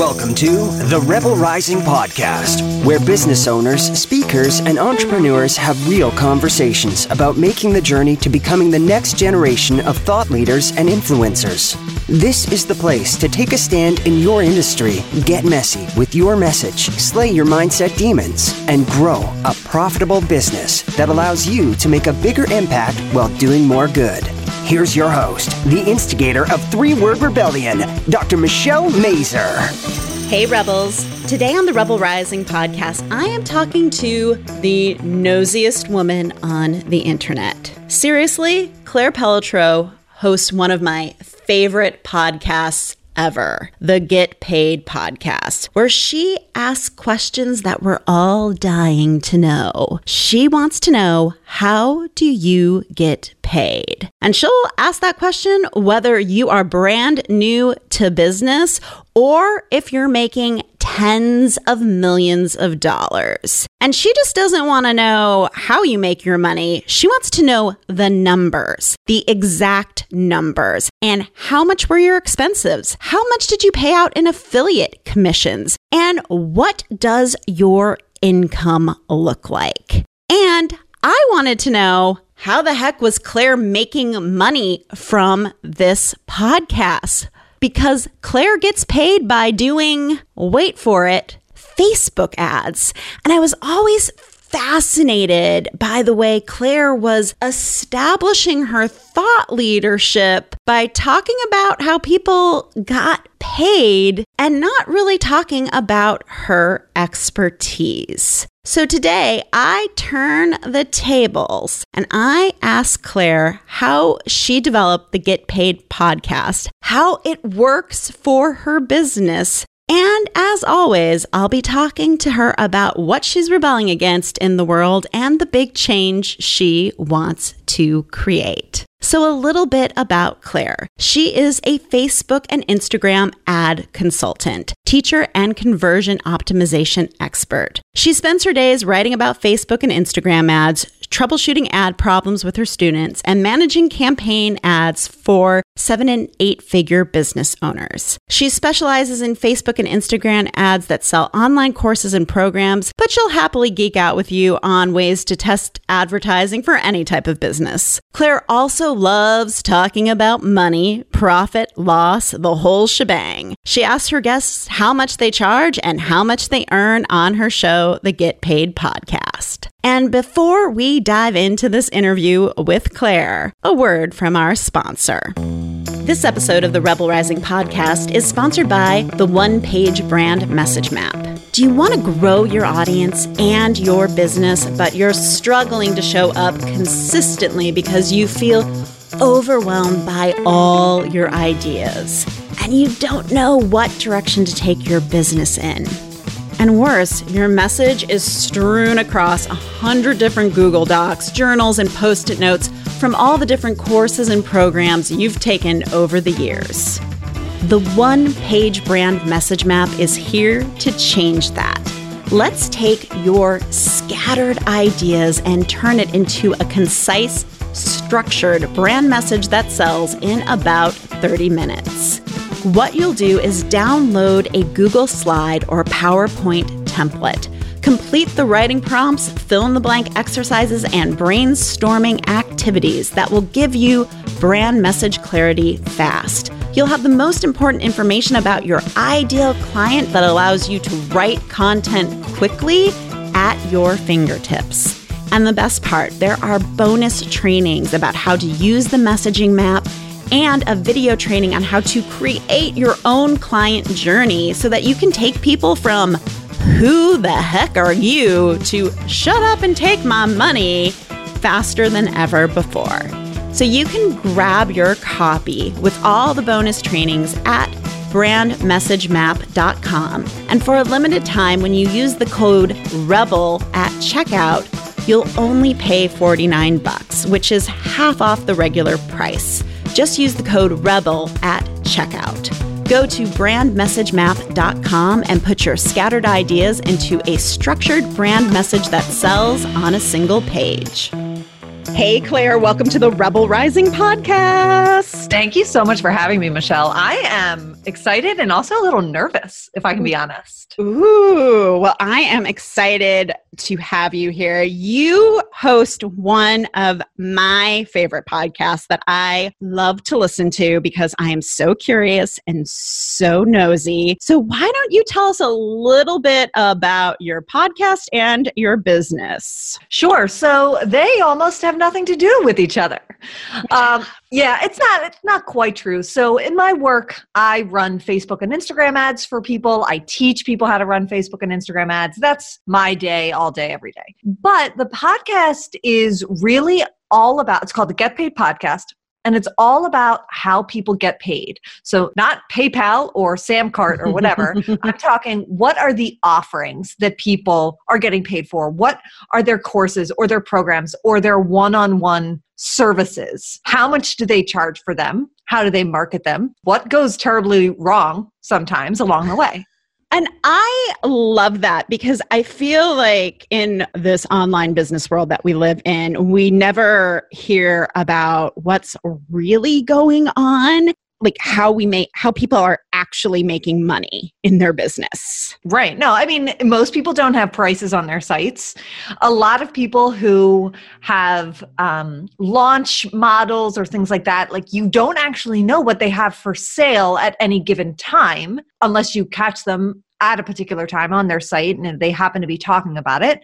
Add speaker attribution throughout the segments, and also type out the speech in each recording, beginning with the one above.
Speaker 1: Welcome to the Rebel Rising Podcast, where business owners, speakers, and entrepreneurs have real conversations about making the journey to becoming the next generation of thought leaders and influencers. This is the place to take a stand in your industry, get messy with your message, slay your mindset demons, and grow a profitable business that allows you to make a bigger impact while doing more good. Here's your host, the instigator of Three Word Rebellion, Dr. Michelle Mazur.
Speaker 2: Hey, Rebels. Today on the Rebel Rising podcast, I am talking to the nosiest woman on the internet. Seriously, Claire Pelletreau hosts one of my favorite podcasts ever, the Get Paid podcast, where she asks questions that we're all dying to know. She wants to know how do you get paid? And she'll ask that question whether you are brand new to business or if you're making tens of millions of dollars. And she just doesn't want to know how you make your money. She wants to know the numbers, the exact numbers, and how much were your expenses? How much did you pay out in affiliate commissions? And what does your income look like? And I wanted to know how the heck was Claire making money from this podcast? because Claire gets paid by doing, wait for it, Facebook ads. And I was always fascinated by the way Claire was establishing her thought leadership by talking about how people got paid and not really talking about her expertise. So today I turn the tables and I ask Claire how she developed the Get Paid podcast, how it works for her business. And as always, I'll be talking to her about what she's rebelling against in the world and the big change she wants to create. So, a little bit about Claire. She is a Facebook and Instagram ad consultant, teacher, and conversion optimization expert. She spends her days writing about Facebook and Instagram ads, troubleshooting ad problems with her students, and managing campaign ads for seven and eight figure business owners. She specializes in Facebook and Instagram ads that sell online courses and programs, but she'll happily geek out with you on ways to test advertising for any type of business. Claire also loves talking about money, profit, loss, the whole shebang. She asks her guests how much they charge and how much they earn on her show, The Get Paid Podcast. And before we dive into this interview with Claire, a word from our sponsor. This episode of the Rebel Rising podcast is sponsored by the One Page Brand Message Map. Do you want to grow your audience and your business, but you're struggling to show up consistently because you feel overwhelmed by all your ideas and you don't know what direction to take your business in? And worse, your message is strewn across a hundred different Google Docs, journals, and post it notes from all the different courses and programs you've taken over the years. The one page brand message map is here to change that. Let's take your scattered ideas and turn it into a concise, structured brand message that sells in about 30 minutes. What you'll do is download a Google slide or PowerPoint template. Complete the writing prompts, fill in the blank exercises, and brainstorming activities that will give you brand message clarity fast. You'll have the most important information about your ideal client that allows you to write content quickly at your fingertips. And the best part, there are bonus trainings about how to use the messaging map and a video training on how to create your own client journey so that you can take people from who the heck are you to shut up and take my money faster than ever before. So you can grab your copy with all the bonus trainings at brandmessagemap.com. And for a limited time, when you use the code REBEL at checkout, you'll only pay 49 bucks, which is half off the regular price. Just use the code REBEL at checkout. Go to brandmessagemap.com and put your scattered ideas into a structured brand message that sells on a single page. Hey, Claire, welcome to the Rebel Rising podcast.
Speaker 3: Thank you so much for having me, Michelle. I am excited and also a little nervous, if I can be honest.
Speaker 2: Ooh, well, I am excited to have you here. You host one of my favorite podcasts that I love to listen to because I am so curious and so nosy. So, why don't you tell us a little bit about your podcast and your business?
Speaker 3: Sure. So, they almost have nothing to do with each other. Um, yeah, it's not it's not quite true. So in my work, I run Facebook and Instagram ads for people. I teach people how to run Facebook and Instagram ads. That's my day all day every day. But the podcast is really all about it's called the Get Paid Podcast and it's all about how people get paid. So, not PayPal or Samcart or whatever. I'm talking what are the offerings that people are getting paid for? What are their courses or their programs or their one on one services? How much do they charge for them? How do they market them? What goes terribly wrong sometimes along the way?
Speaker 2: And I love that because I feel like in this online business world that we live in, we never hear about what's really going on, like how we make how people are actually making money in their business.
Speaker 3: Right. No, I mean most people don't have prices on their sites. A lot of people who have um, launch models or things like that, like you don't actually know what they have for sale at any given time unless you catch them at a particular time on their site and they happen to be talking about it.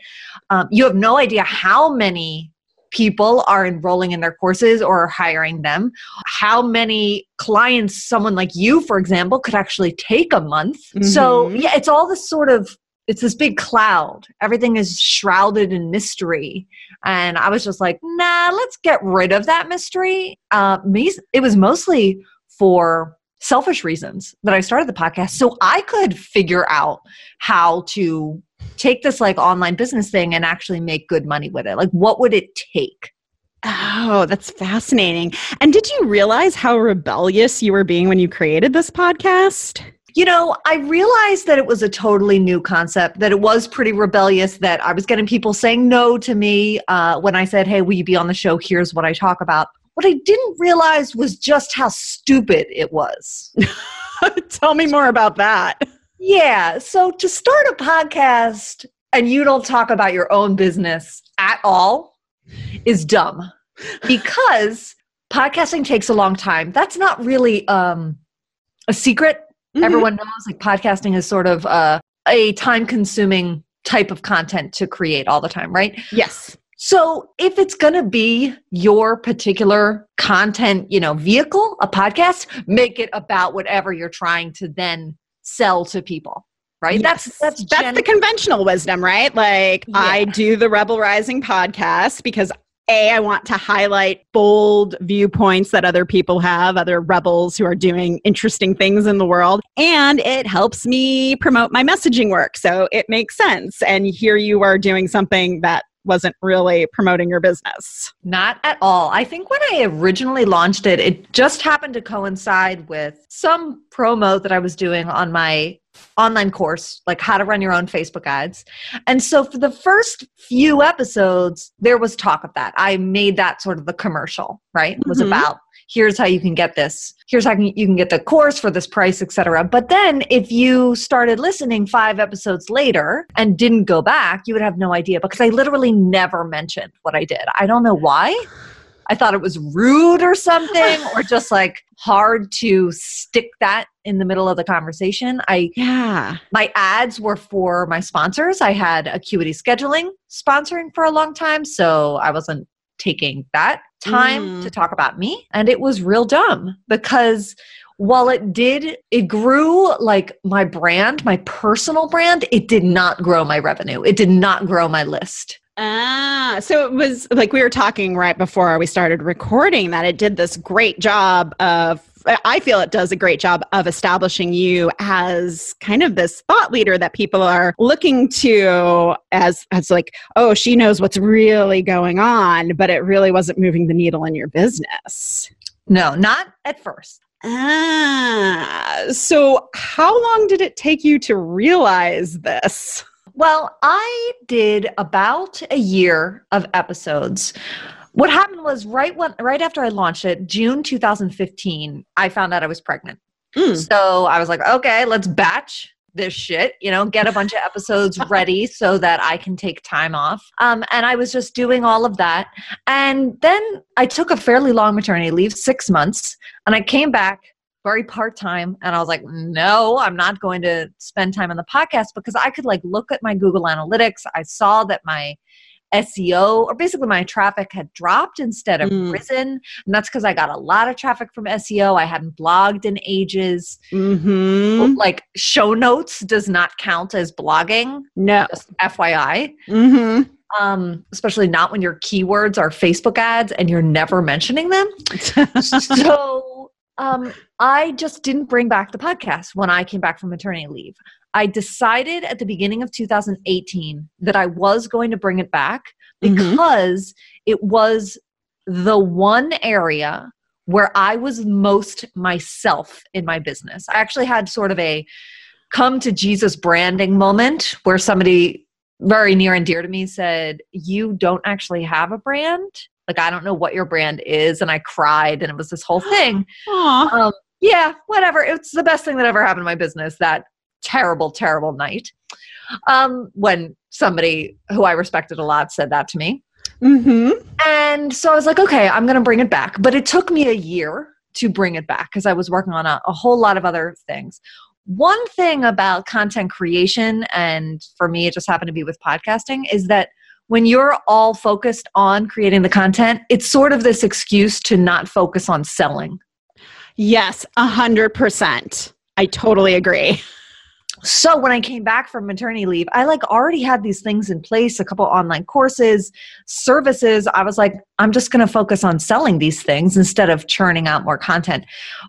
Speaker 3: Um, you have no idea how many people are enrolling in their courses or hiring them, how many clients someone like you, for example, could actually take a month. Mm-hmm. So, yeah, it's all this sort of it's this big cloud. Everything is shrouded in mystery. And I was just like, nah, let's get rid of that mystery. Uh, me, it was mostly for selfish reasons that I started the podcast so I could figure out how to take this like online business thing and actually make good money with it. Like what would it take?
Speaker 2: Oh, that's fascinating. And did you realize how rebellious you were being when you created this podcast?
Speaker 3: You know, I realized that it was a totally new concept, that it was pretty rebellious, that I was getting people saying no to me uh, when I said, hey, will you be on the show? Here's what I talk about. What I didn't realize was just how stupid it was.
Speaker 2: Tell me more about that.
Speaker 3: Yeah. So to start a podcast and you don't talk about your own business at all is dumb because podcasting takes a long time. That's not really um, a secret. Mm-hmm. Everyone knows like podcasting is sort of uh, a time consuming type of content to create all the time, right?
Speaker 2: Yes.
Speaker 3: So if it's going to be your particular content, you know, vehicle, a podcast, make it about whatever you're trying to then sell to people. Right?
Speaker 2: Yes. That's that's that's gen- the conventional wisdom, right? Like yeah. I do the Rebel Rising podcast because a, I want to highlight bold viewpoints that other people have, other rebels who are doing interesting things in the world. And it helps me promote my messaging work. So it makes sense. And here you are doing something that wasn't really promoting your business.
Speaker 3: Not at all. I think when I originally launched it, it just happened to coincide with some promo that I was doing on my online course, like how to run your own Facebook ads. And so for the first few episodes, there was talk of that. I made that sort of the commercial, right? It was mm-hmm. about here's how you can get this. Here's how you can get the course for this price etc but then if you started listening five episodes later and didn't go back you would have no idea because i literally never mentioned what i did. I don't know why. I thought it was rude or something or just like hard to stick that in the middle of the conversation. I
Speaker 2: yeah.
Speaker 3: my ads were for my sponsors. I had acuity scheduling sponsoring for a long time so i wasn't taking that time mm. to talk about me. And it was real dumb because while it did, it grew like my brand, my personal brand, it did not grow my revenue. It did not grow my list.
Speaker 2: Ah, so it was like we were talking right before we started recording that it did this great job of I feel it does a great job of establishing you as kind of this thought leader that people are looking to as as like, oh, she knows what's really going on, but it really wasn't moving the needle in your business.
Speaker 3: No, not at first.
Speaker 2: Ah, so how long did it take you to realize this?
Speaker 3: Well, I did about a year of episodes What happened was right when right after I launched it, June 2015, I found out I was pregnant.
Speaker 2: Mm.
Speaker 3: So I was like, okay, let's batch this shit, you know, get a bunch of episodes ready so that I can take time off. Um, and I was just doing all of that. And then I took a fairly long maternity leave, six months, and I came back very part time. And I was like, no, I'm not going to spend time on the podcast because I could like look at my Google Analytics. I saw that my SEO or basically my traffic had dropped instead of
Speaker 2: Mm.
Speaker 3: risen. And that's because I got a lot of traffic from SEO. I hadn't blogged in ages.
Speaker 2: Mm-hmm.
Speaker 3: Like show notes does not count as blogging,
Speaker 2: No.
Speaker 3: just FYI.
Speaker 2: Mm-hmm.
Speaker 3: Um, especially not when your keywords are Facebook ads and you're never mentioning them. so um, I just didn't bring back the podcast when I came back from maternity leave. I decided at the beginning of 2018 that I was going to bring it back
Speaker 2: Mhm.
Speaker 3: because it was the one area where I was most myself in my business. I actually had sort of a come to Jesus branding moment where somebody very near and dear to me said, You don't actually have a brand. Like, I don't know what your brand is. And I cried, and it was this whole thing. Um, yeah, whatever. It's the best thing that ever happened to my business that terrible, terrible night. Um, when somebody who I respected a lot said that to me.
Speaker 2: Mm-hmm.
Speaker 3: And so I was like, okay, I'm going to bring it back. But it took me a year to bring it back because I was working on a, a whole lot of other things. One thing about content creation, and for me, it just happened to be with podcasting, is that when you're all focused on creating the content, it's sort of this excuse to not focus on selling.
Speaker 2: Yes, a hundred percent. I totally agree.
Speaker 3: So when I came back from maternity leave, I like already had these things in place, a couple online courses, services. I was like, I'm just going to focus on selling these things instead of churning out more content.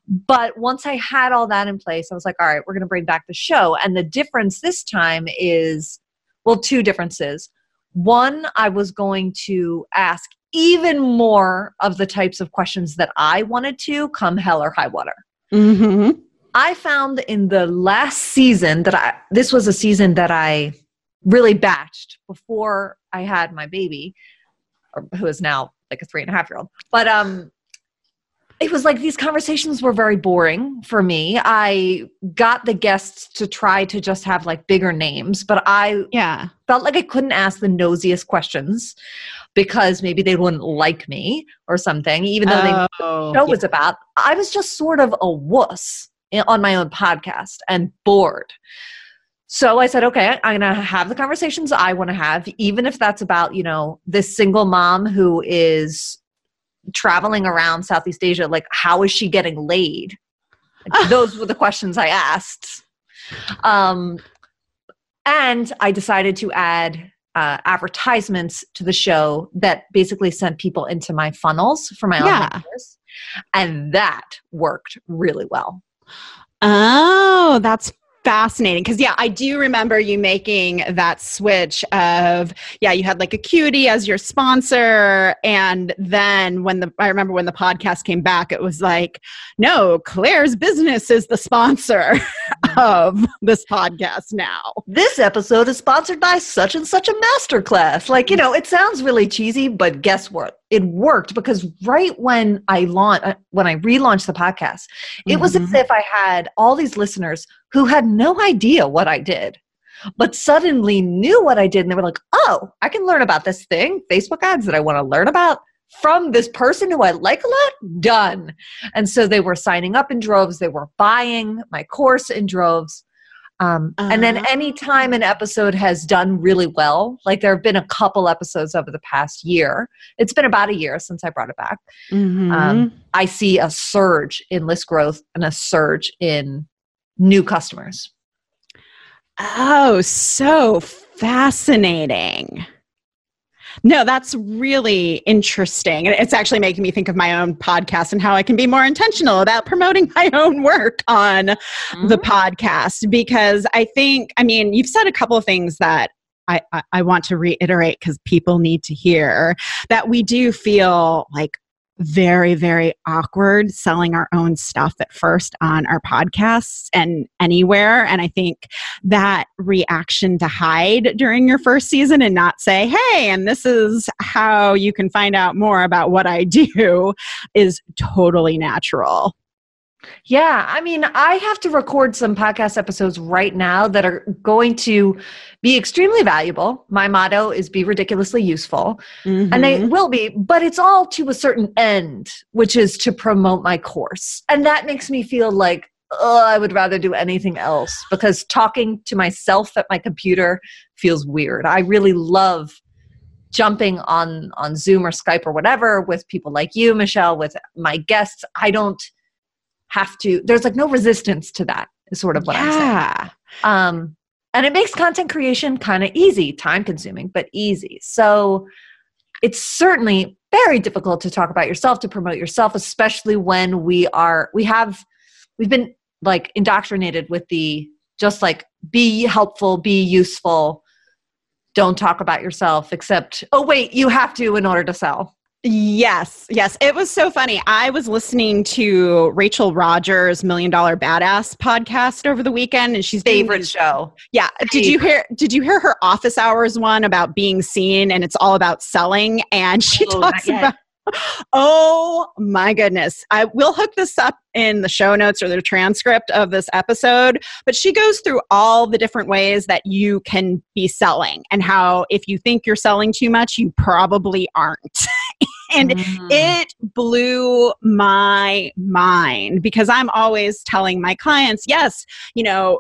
Speaker 3: But once I had all that in place, I was like, all right, we're going to bring back the show. And the difference this time is well, two differences. One, I was going to ask even more of the types of questions that I wanted to come hell or high water.
Speaker 2: Mm-hmm.
Speaker 3: I found in the last season that I this was a season that I really batched before I had my baby, who is now like a three and a half year old. But um it was like these conversations were very boring for me. I got the guests to try to just have like bigger names, but I
Speaker 2: Yeah.
Speaker 3: felt like I couldn't ask the nosiest questions because maybe they wouldn't like me or something, even though they
Speaker 2: oh,
Speaker 3: show was about. I was just sort of a wuss on my own podcast and bored. So I said, okay, I'm going to have the conversations I want to have, even if that's about, you know, this single mom who is traveling around Southeast Asia. Like, how is she getting laid? Those were the questions I asked. Um, and I decided to add uh, advertisements to the show that basically sent people into my funnels for my
Speaker 2: Yeah.
Speaker 3: online. And that worked really well.
Speaker 2: Oh, that's fascinating. Because, yeah, I do remember you making that switch of, yeah, you had like Acuity as your sponsor. And then when the, I remember when the podcast came back, it was like, no, Claire's business is the sponsor of this podcast now.
Speaker 3: This episode is sponsored by such and such a masterclass. Like, you know, it sounds really cheesy, but guess what? It worked because right when I launched, when I relaunched the podcast, it was as
Speaker 2: Mhm.
Speaker 3: if I had all these listeners who had no idea what I did, but suddenly knew what I did. And they were like, oh, I can learn about this thing, Facebook ads that I want to learn about from this person who I like a lot. Done. And so they were signing up in droves, they were buying my course in droves. Um, and then anytime an episode has done really well, like there have been a couple episodes over the past year, it's been about a year since I brought it back.
Speaker 2: Mhm.
Speaker 3: Um, I see a surge in list growth and a surge in new customers.
Speaker 2: Oh, so fascinating. No, that's really interesting. And it's actually making me think of my own podcast and how I can be more intentional about promoting my own work on the mm-hmm. podcast because I think, I mean, you've said a couple of things that I, I, I want to reiterate because people need to hear that we do feel like very, very awkward selling our own stuff at first on our podcasts and anywhere. And I think that reaction to hide during your first season and not say, hey, and this is how you can find out more about what I do is totally natural.
Speaker 3: Yeah, I mean, I have to record some podcast episodes right now that are going to be extremely valuable. My motto is be ridiculously useful, mm-hmm. and they mm-hmm. will be, but it's all to a certain end, which is to promote my course. And that makes me feel like oh, I would rather do anything else because talking to myself at my computer feels weird. I really love jumping on on Zoom or Skype or whatever with people like you, Michelle, with my guests. I don't have to there's like no resistance to that is sort of what yeah. i'm saying. Um and it makes content creation kind of easy time consuming but easy. So it's certainly very difficult to talk about yourself to promote yourself especially when we are we have we've been like indoctrinated with the just like be helpful be useful don't talk about yourself except oh wait you have to in order to sell
Speaker 2: Yes, yes. It was so funny. I was listening to Rachel Rogers' Million Dollar Badass podcast over the weekend and she's
Speaker 3: favorite show.
Speaker 2: Yeah. Favorite. Did you hear did you hear her office hours one about being seen and it's all about selling and she oh, talks about Oh my goodness. I will hook this up in the show notes or the transcript of this episode, but she goes through all the different ways that you can be selling and how if you think you're selling too much, you probably aren't. and mm. it blew my mind because I'm always telling my clients, yes, you know,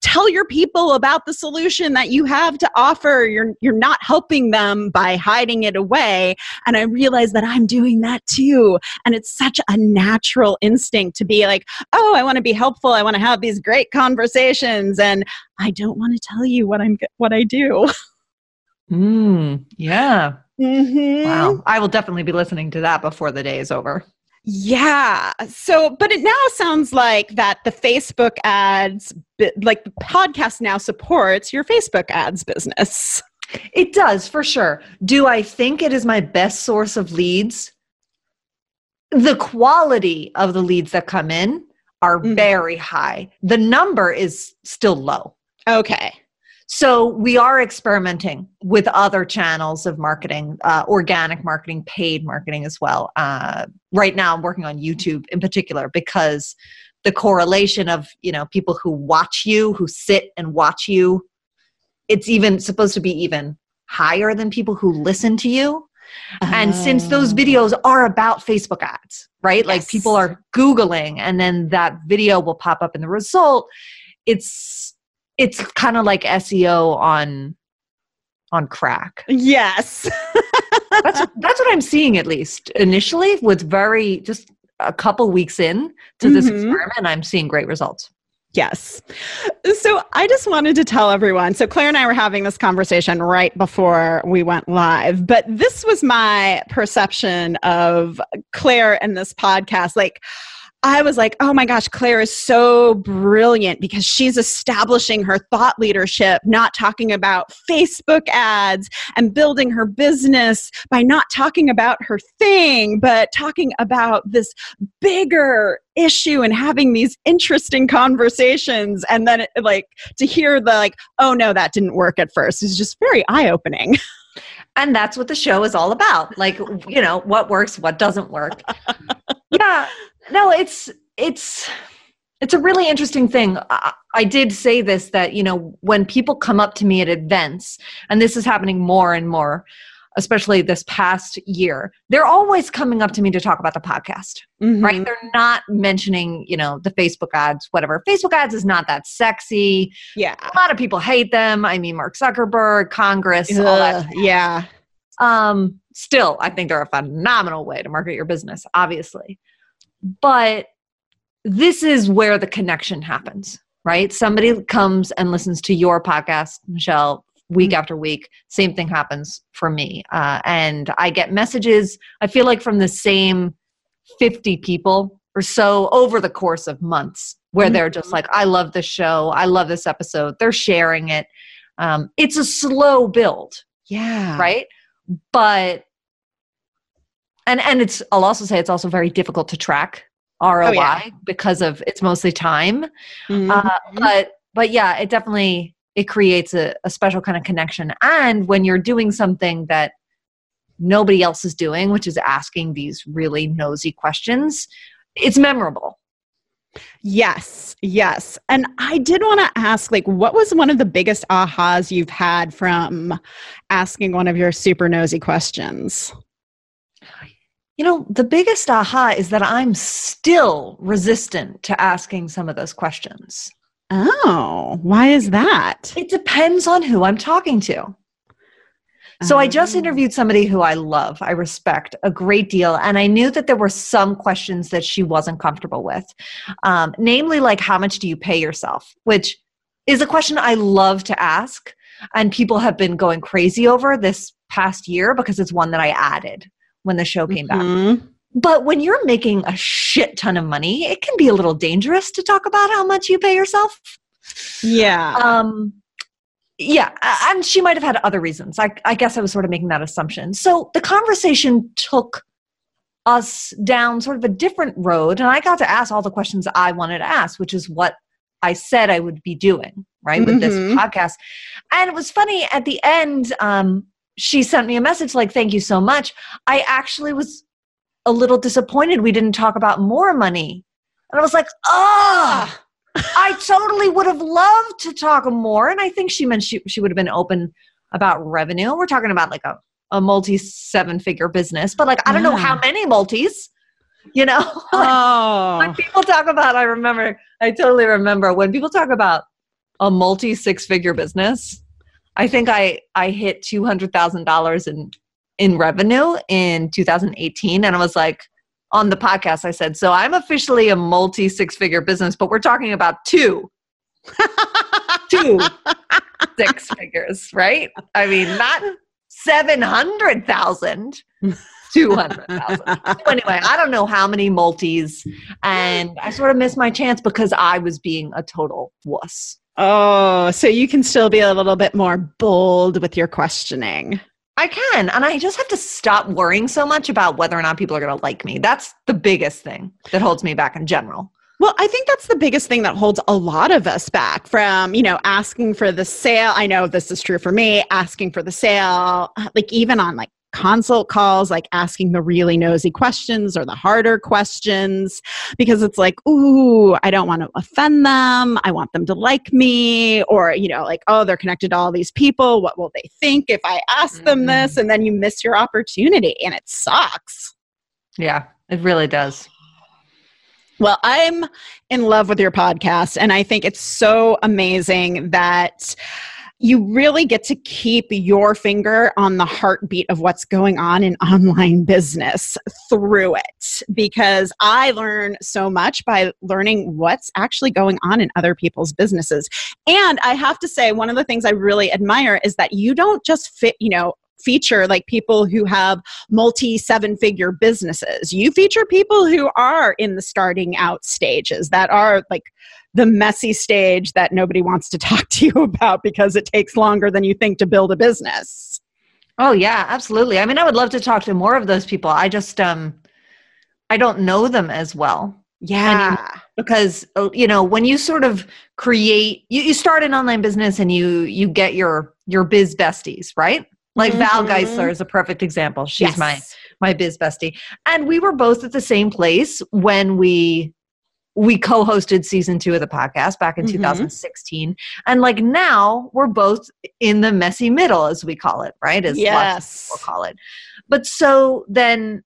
Speaker 2: tell your people about the solution that you have to offer. You're you're not helping them by hiding it away. And i realize that i'm doing that too. And it's such a natural instinct to be like oh i want to be helpful. I want to have these great conversations. And i don't want to tell you what i'm what i do.
Speaker 3: Mm, yeah mm-hmm. wow i will definitely be listening to that before the day is over
Speaker 2: yeah. So, but it now sounds like that the Facebook ads, like the podcast now supports your Facebook ads business.
Speaker 3: It does for sure. Do I think it is my best source of leads? The quality of the leads that come in are mm-hmm. very high. The number is still low.
Speaker 2: Okay.
Speaker 3: So we are experimenting with other channels of marketing, uh, organic marketing, paid marketing as well. Uh, right now, I'm working on YouTube in particular because the correlation of you know people who watch you, who sit and watch you, it's even supposed to be even higher than people who listen to you. Oh. And since those oh. videos are about Facebook ads, right? Yes. Like people are Googling and then that video will pop up in the result. It's it's kind of like SEO on on crack.
Speaker 2: Yes.
Speaker 3: that's that's what I'm seeing at least initially with very just a couple weeks in to mm-hmm. this experiment I'm seeing great results.
Speaker 2: Yes. So I just wanted to tell everyone. So Claire and I were having this conversation right before we went live, but this was my perception of Claire and this podcast. Like, I was like, oh my gosh, Claire is so brilliant because she's establishing her thought leadership, not talking about Facebook ads and building her business by not talking about her thing, but talking about this bigger issue and having these interesting conversations. And then, it, like, to hear the, like, oh no, that didn't work at first is just very eye opening.
Speaker 3: And that's what the show is all about. Like, you know, what works, what doesn't work. yeah no it's it's it's a really interesting thing. I, I, did say this that you know when people come up to me at events and this is happening more and more especially this past year they're always coming up to me to talk about the podcast mm-hmm. right? They're not mentioning you know the facebook ads whatever. Facebook ads is not that sexy.
Speaker 2: Yeah.
Speaker 3: A lot of people hate them. I mean mark zuckerberg congress Ugh, all that
Speaker 2: yeah.
Speaker 3: Um still i think they're a phenomenal way to market your business obviously but this is where the connection happens, right? Somebody comes and listens to your podcast, Michelle, week mm-hmm. after week. Same thing happens for me. Uh, and I get messages, I feel like from the same 50 people or so over the course of months where mm-hmm. they're just like, I love this show. I love this episode. They're sharing it. Um, it's a slow build.
Speaker 2: Yeah.
Speaker 3: Right. But and and it's i'll also say it's also very difficult to track roi
Speaker 2: Oh, yeah.
Speaker 3: because of it's mostly time
Speaker 2: Mhm.
Speaker 3: uh, but but yeah it definitely it creates a, a special kind of connection and when you're doing something that nobody else is doing which is asking these really nosy questions it's memorable
Speaker 2: Yes, yes. And I did want to ask like what was one of the biggest ahas you've had from asking one of your super nosy questions?
Speaker 3: You know the biggest aha is that i'm still resistant to asking some of those questions
Speaker 2: Oh, why is that?
Speaker 3: it depends on who i'm talking to So I just
Speaker 2: Oh.
Speaker 3: interviewed somebody who I love, I respect a great deal, and I knew that there were some questions that she wasn't comfortable with. Um, namely, like, how much do you pay yourself? Which is a question I love to ask, and people have been going crazy over this past year because it's one that I added when the show came back.
Speaker 2: Mhm.
Speaker 3: But when you're making a shit ton of money, it can be a little dangerous to talk about how much you pay yourself.
Speaker 2: Yeah.
Speaker 3: Um, yeah, and she might have had other reasons. I, I guess I was sort of making that assumption. So the conversation took us down sort of a different road, and I got to ask all the questions I wanted to ask, which is what I said I would be doing, right, with this
Speaker 2: Mhm.
Speaker 3: podcast. And it was funny at the end. Um, she sent me a message like, "Thank you so much." I actually was a little disappointed we didn't talk about more money, and I was like, "Oh." I totally would have loved to talk more. And I think she meant she, she would have been open about revenue. We're talking about like a, a multi seven figure business, but like, I don't know how many multis, you know?
Speaker 2: oh.
Speaker 3: when people talk about, I remember, I totally remember when people talk about a multi six figure business, I think I, I hit $200,000 in, in revenue in 2018. And I was like, on the podcast, I said, so I'm officially a multi six figure business, but we're talking about two, two six figures, right? I mean, not 700,000. 200,000. So anyway, I don't know how many multis, and I sort of missed my chance because I was being a total wuss.
Speaker 2: Oh, so you can still be a little bit more bold with your questioning.
Speaker 3: I can, and I just have to stop worrying so much about whether or not people are going to like me. That's the biggest thing that holds me back in general.
Speaker 2: Well, I think that's the biggest thing that holds a lot of us back from, you know, asking for the sale. I know this is true for me, asking for the sale, like even on like consult calls, like asking the really nosy questions or the harder questions, because it's like, ooh, I don't want to offend them. I want them to like me. Or, you know, like, oh, they're connected to all these people. What will they think if I ask them
Speaker 3: Mhm.
Speaker 2: this? And then you miss your opportunity and it sucks.
Speaker 3: Yeah, it really does.
Speaker 2: Well, I'm in love with your podcast, and I think it's so amazing that you really get to keep your finger on the heartbeat of what's going on in online business through it because I learn so much by learning what's actually going on in other people's businesses. And I have to say, one of the things I really admire is that you don't just fit, you know, feature like people who have multi seven figure businesses. You feature people who are in the starting out stages that are like the messy stage that nobody wants to talk to you about because it takes longer than you think to build a business.
Speaker 3: Oh yeah, absolutely. I mean, I would love to talk to more of those people. I just um I don't know them as well
Speaker 2: Yeah.
Speaker 3: because uh, you know, when you sort of create you, you start an online business and you you get your your biz besties, right? Like Val
Speaker 2: Mhm.
Speaker 3: Geisler is a perfect example. She's
Speaker 2: Yes.
Speaker 3: my my biz bestie. And we were both at the same place when we we co-hosted season 2 of the podcast back in
Speaker 2: Mhm.
Speaker 3: 2016. And like now we're both in the messy middle as we call it, right? As lots
Speaker 2: Yes.
Speaker 3: people call it. But so then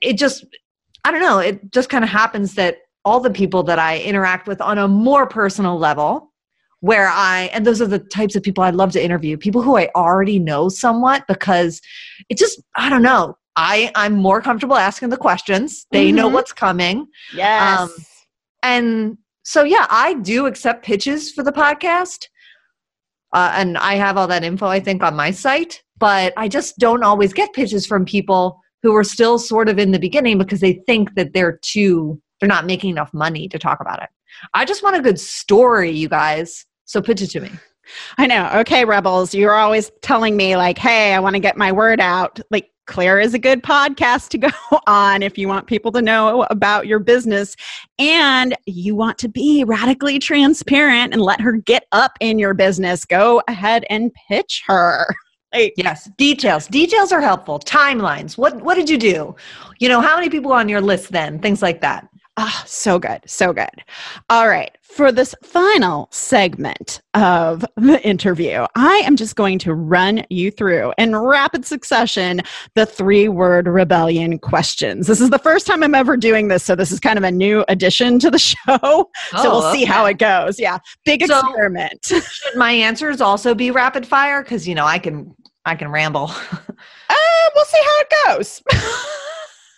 Speaker 3: it just I don't know, it just kind of happens that all the people that I interact with on a more personal level where I and those are the types of people I'd love to interview, people who I already know somewhat because it just I don't know. I I'm more comfortable asking the questions. They know
Speaker 2: Mhm.
Speaker 3: what's coming.
Speaker 2: Yes.
Speaker 3: Um, And so yeah, I do accept pitches for the podcast. Uh, and I have all that info I think on my site, but I just don't always get pitches from people who are still sort of in the beginning because they think that they're too they're not making enough money to talk about it. I just want a good story, you guys. So pitch it to me.
Speaker 2: I know. Okay, rebels, you're always telling me like, "Hey, I want to get my word out." Like Claire is a good podcast to go on if you want people to know about your business and you want to be radically transparent and let her get up in your business. Go ahead and pitch her.
Speaker 3: Like, yes, details. Details are helpful. Timelines. What what did you do? You know, how many people on your list then? Things like that.
Speaker 2: Ah, oh, so good. So good. All right. For this final segment of the interview, I am just going to run you through in rapid succession the three word rebellion questions. This is the first time I'm ever doing this, so this is kind of a new addition to the show. Oh, so we'll see how it goes. Yeah. Big so experiment.
Speaker 3: Should my answers also be rapid fire? Because, you know, I can I can ramble.
Speaker 2: uh, we'll see how it goes.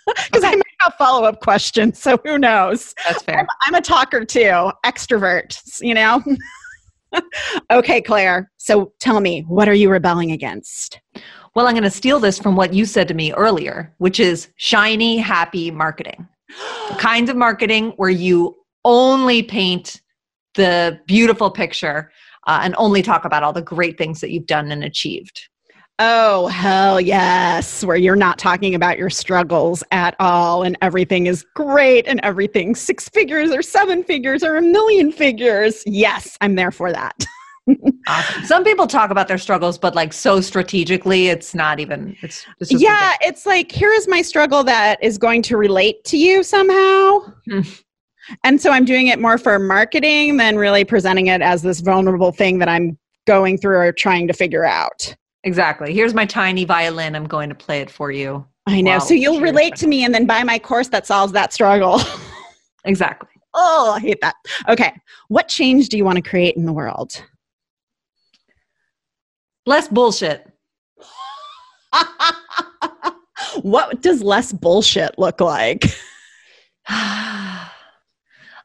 Speaker 2: Because okay. I might have follow up questions, so who knows?
Speaker 3: That's fair.
Speaker 2: I'm, I'm a talker too, extrovert, you know? okay, Claire. So tell me, what are you rebelling against?
Speaker 3: Well, I'm going to steal this from what you said to me earlier, which is shiny, happy marketing. the kinds of marketing where you only paint the beautiful picture uh, and only talk about all the great things that you've done and achieved.
Speaker 2: Oh, hell yes. Where you're not talking about your struggles at all and everything is great and everything six figures or seven figures or a million figures. Yes, I'm there for that.
Speaker 3: awesome. Some people talk about their struggles, but like so strategically, it's not even, it's,
Speaker 2: it's yeah, ridiculous. it's like, here is my struggle that is going to relate to you somehow. Hmm. and so I'm doing it more for marketing than really presenting it as this vulnerable thing that I'm going through or trying to figure out.
Speaker 3: Exactly. Here's my tiny violin. I'm going to play it for you.
Speaker 2: I know. So you'll relate to me and then buy my course that solves that struggle.
Speaker 3: exactly.
Speaker 2: Oh, I hate that. Okay. What change do you want to create in the world?
Speaker 3: Less bullshit.
Speaker 2: what does less bullshit look like?
Speaker 3: A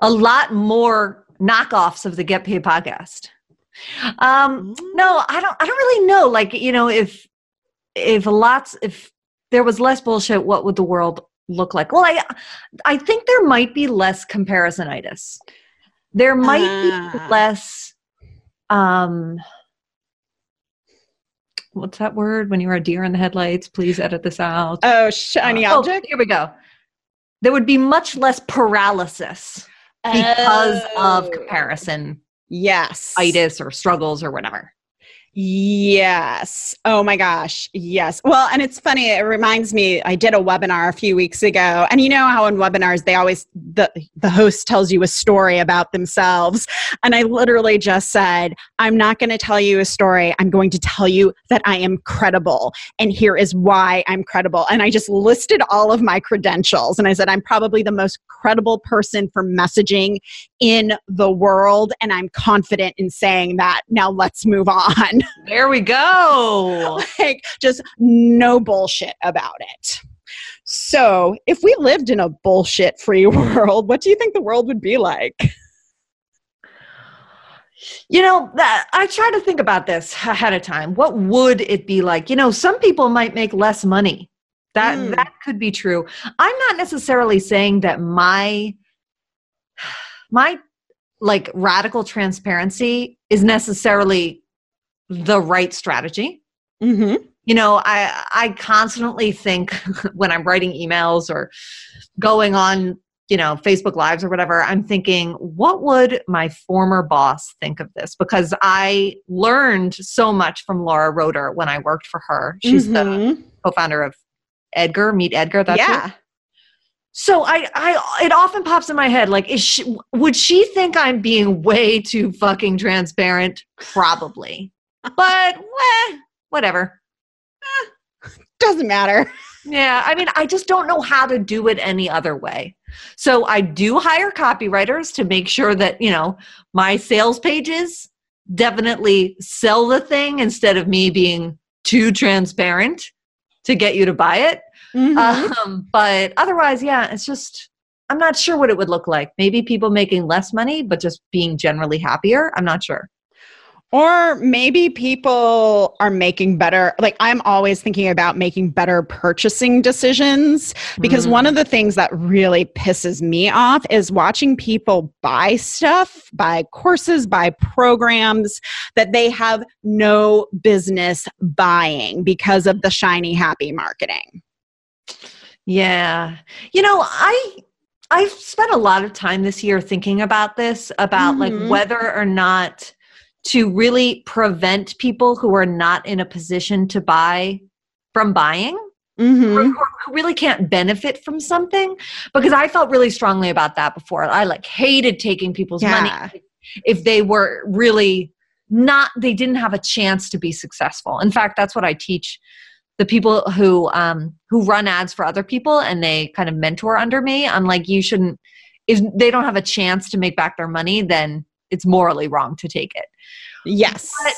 Speaker 3: lot more knockoffs of the Get Paid podcast. Um, no, I don't. I don't really know. Like you know, if if lots, if there was less bullshit, what would the world look like? Well, I I think there might be less comparisonitis. There might uh. be ah. less. Um, what's that word when you're a deer in the headlights? Please edit this out.
Speaker 2: Oh, shiny uh, object.
Speaker 3: Oh, here we go. There would be much less paralysis because oh. of comparison
Speaker 2: yes
Speaker 3: itis or struggles or whatever
Speaker 2: Yes. Oh my gosh. Yes. Well, and it's funny. It reminds me. I did a webinar a few weeks ago, and you know how in webinars they always the the host tells you a story about themselves, and I literally just said, "I'm not going to tell you a story. I'm going to tell you that I am credible, and here is why I'm credible." And I just listed all of my credentials, and I said, "I'm probably the most credible person for messaging in the world, and I'm confident in saying that." Now let's move on.
Speaker 3: There we go.
Speaker 2: like just no bullshit about it. So, if we lived in a bullshit free world, what do you think the world would be like?
Speaker 3: You know, that I try to think about this ahead of time. What would it be like? You know, some people might make less money. That mm. that could be true. I'm not necessarily saying that my my like radical transparency is necessarily the right strategy. Mm-hmm. You know, I I constantly think when I'm writing emails or going on, you know, Facebook Lives or whatever, I'm thinking, what would my former boss think of this? Because I learned so much from Laura Roeder when I worked for her. She's mm-hmm. the co-founder of Edgar, Meet Edgar. That's yeah. It. So I, I, it often pops in my head like, is she, would she think I'm being way too fucking transparent? Probably but eh, whatever.
Speaker 2: Doesn't matter.
Speaker 3: Yeah, I mean, I just don't know how to do it any other way. So I do hire copywriters to make sure that, you know, my sales pages definitely sell the thing instead of me being too transparent to get you to buy it. Mm-hmm. Um, but otherwise, yeah, it's just, I'm not sure what it would look like. Maybe people making less money, but just being generally happier. I'm not sure.
Speaker 2: Or maybe people are making better, like I'm always thinking about making better purchasing decisions because mm. one of the things that really pisses me off is watching people buy stuff, buy courses, buy programs that they have no business buying because of the shiny happy marketing.
Speaker 3: Yeah. You know, I I've spent a lot of time this year thinking about this about mm-hmm. like whether or not to really prevent people who are not in a position to buy from buying mm-hmm. who, really can't benefit from something because i felt really strongly about that before i like hated taking people's yeah. money if they were really not they didn't have a chance to be successful in fact that's what i teach the people who um who run ads for other people and they kind of mentor under me i'm like you shouldn't if they don't have a chance to make back their money then it's morally wrong to take it.
Speaker 2: Yes. But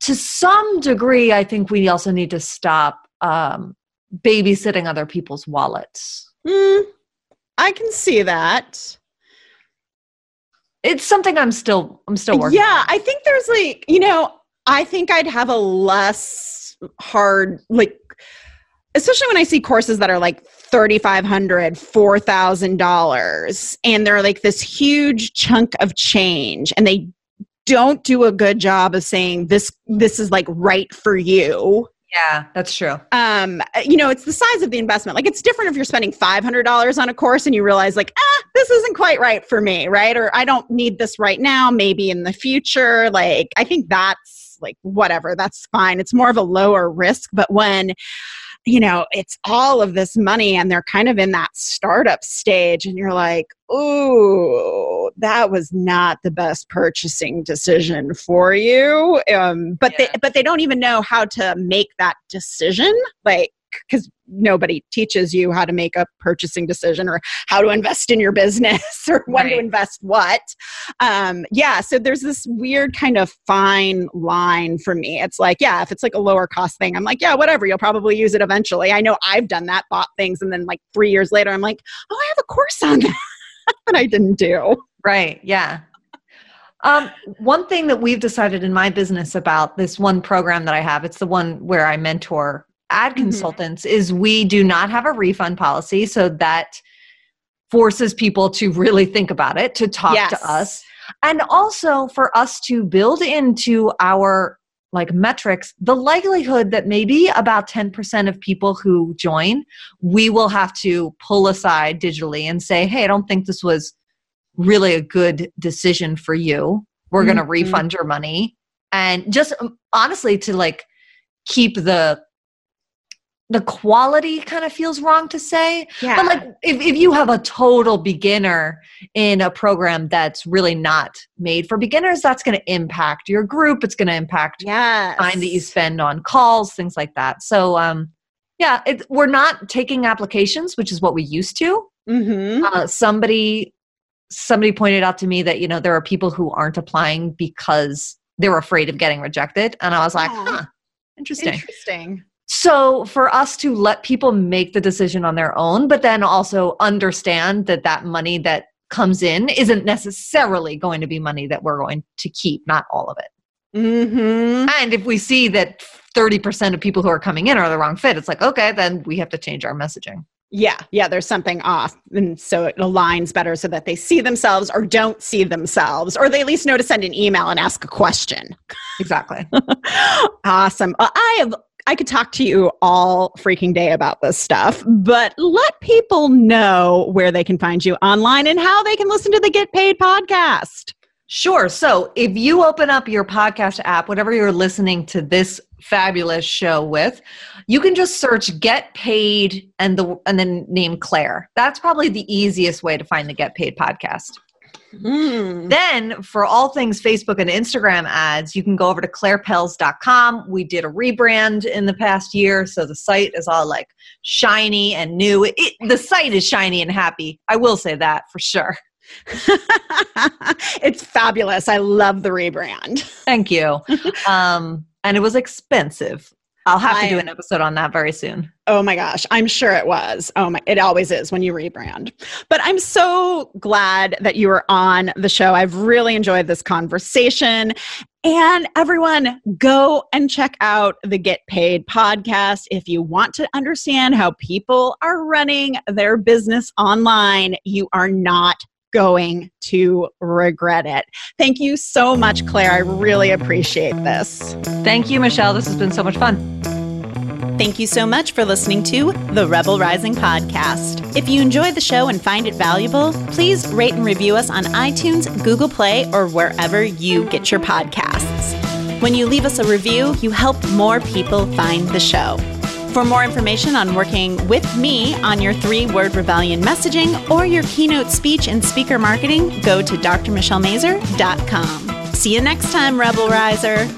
Speaker 3: to some degree, I think we also need to stop um, babysitting other people's wallets.
Speaker 2: Mm, I can see that.
Speaker 3: It's something I'm still I'm still working.
Speaker 2: Yeah, on. I think there's like you know I think I'd have a less hard like especially when I see courses that are like $3,500, $4,000, and they're like this huge chunk of change, and they don't do a good job of saying this this is like right for you.
Speaker 3: Yeah that's true.
Speaker 2: Um you know it's the size of the investment. Like it's different if you're spending $500 on a course and you realize like ah this isn't quite right for me right? Or i don't need this right now maybe in the future. Like i think that's like whatever that's fine. It's more of a lower risk but when you know, it's all of this money and they're kind of in that startup stage and you're like, "Oh, that was not the best purchasing decision for you." Um, but yeah. they but they don't even know how to make that decision. Like because nobody teaches you how to make a purchasing decision or how to invest in your business or when right. to invest what. Um, yeah, so there's this weird kind of fine line for me. It's like, yeah, if it's like a lower cost thing, I'm like, yeah, whatever, you'll probably use it eventually. I know I've done that, bought things, and then like three years later, I'm like, oh, I have a course on that that I didn't do.
Speaker 3: Right, yeah. Um, one thing that we've decided in my business about this one program that I have, it's the one where I mentor ad mm-hmm. consultants is we do not have a refund policy so that forces people to really think about it to talk yes. to us and also for us to build into our like metrics the likelihood that maybe about 10% of people who join we will have to pull aside digitally and say hey i don't think this was really a good decision for you we're mm-hmm. going to refund your money and just um, honestly to like keep the the quality kind of feels wrong to say. Yeah. But like if, if you have a total beginner in a program that's really not made for beginners, that's going to impact your group. It's going to impact
Speaker 2: yes.
Speaker 3: time that you spend on calls, things like that. So um yeah, it, we're not taking applications, which is what we used to. Mm-hmm. Uh, somebody somebody pointed out to me that you know there are people who aren't applying because they're afraid of getting rejected, and I was like, huh, interesting.
Speaker 2: Interesting.
Speaker 3: So, for us to let people make the decision on their own, but then also understand that that money that comes in isn't necessarily going to be money that we're going to keep, not all of it.
Speaker 2: Mm-hmm.
Speaker 3: And if we see that 30% of people who are coming in are the wrong fit, it's like, okay, then we have to change our messaging.
Speaker 2: Yeah, yeah, there's something off. And so it aligns better so that they see themselves or don't see themselves, or they at least know to send an email and ask a question.
Speaker 3: Exactly.
Speaker 2: awesome. Uh, I have I could talk to you all freaking day about this stuff, but let people know where they can find you online and how they can listen to the Get Paid podcast.
Speaker 3: Sure. So if you open up your podcast app, whatever you're listening to this fabulous show with, you can just search Get Paid and the and then name Claire. That's probably the easiest way to find the Get Paid podcast. Mm. Then, for all things Facebook and Instagram ads, you can go over to clairepells.com. We did a rebrand in the past year, so the site is all like shiny and new. It, the site is shiny and happy. I will say that for sure.
Speaker 2: it's fabulous. I love the rebrand.
Speaker 3: Thank you. um, and it was expensive. I'll have to do an episode on that very soon.
Speaker 2: Oh my gosh, I'm sure it was. Oh my, it always is when you rebrand. But I'm so glad that you were on the show. I've really enjoyed this conversation. And everyone, go and check out the Get Paid podcast if you want to understand how people are running their business online. You are not going to regret it. Thank you so much, Claire. I really appreciate this.
Speaker 3: Thank you, Michelle. This has been so much fun.
Speaker 4: Thank you so much for listening to the Rebel Rising podcast. If you enjoyed the show and find it valuable, please rate and review us on iTunes, Google Play, or wherever you get your podcasts. When you leave us a review, you help more people find the show. For more information on working with me on your three word rebellion messaging or your keynote speech and speaker marketing, go to drmichellemazur.com. See you next time, Rebel Riser.